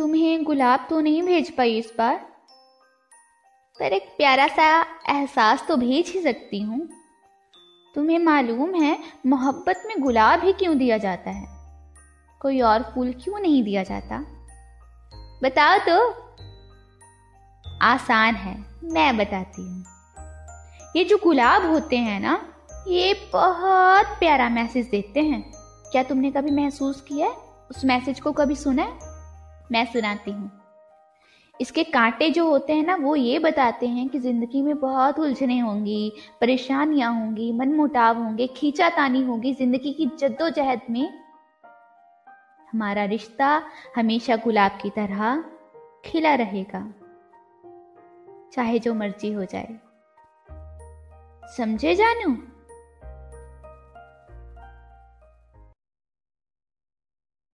गुलाब तो नहीं भेज पाई इस बार? पर एक प्यारा सा एहसास तो भेज ही सकती हूँ। तुम्हें मालूम है, मोहब्बत में गुलाब ही क्यों दिया जाता है? कोई और फूल क्यों नहीं दिया जाता? बताओ तो। आसान है, मैं बताती हूँ। ये जो गुलाब होते हैं ना, ये बहुत प्यारा मैसेज देते हैं। क्या तुमने कभी महसूस किया उस मैसेज को कभी सुना है? मैं सुनाती हूँ। इसके कांटे जो होते हैं ना, वो ये बताते हैं कि ज़िंदगी में बहुत उलझने होंगी, परेशानियाँ होंगी मन मुटाव होंगे, खींचातानी होगी। ज़िंदगी की जद्दोजहद में हमारा रिश्ता हमेशा गुलाब की तरह खिला रहेगा, चाहे जो मर्ज़ी हो जाए। समझे जानू?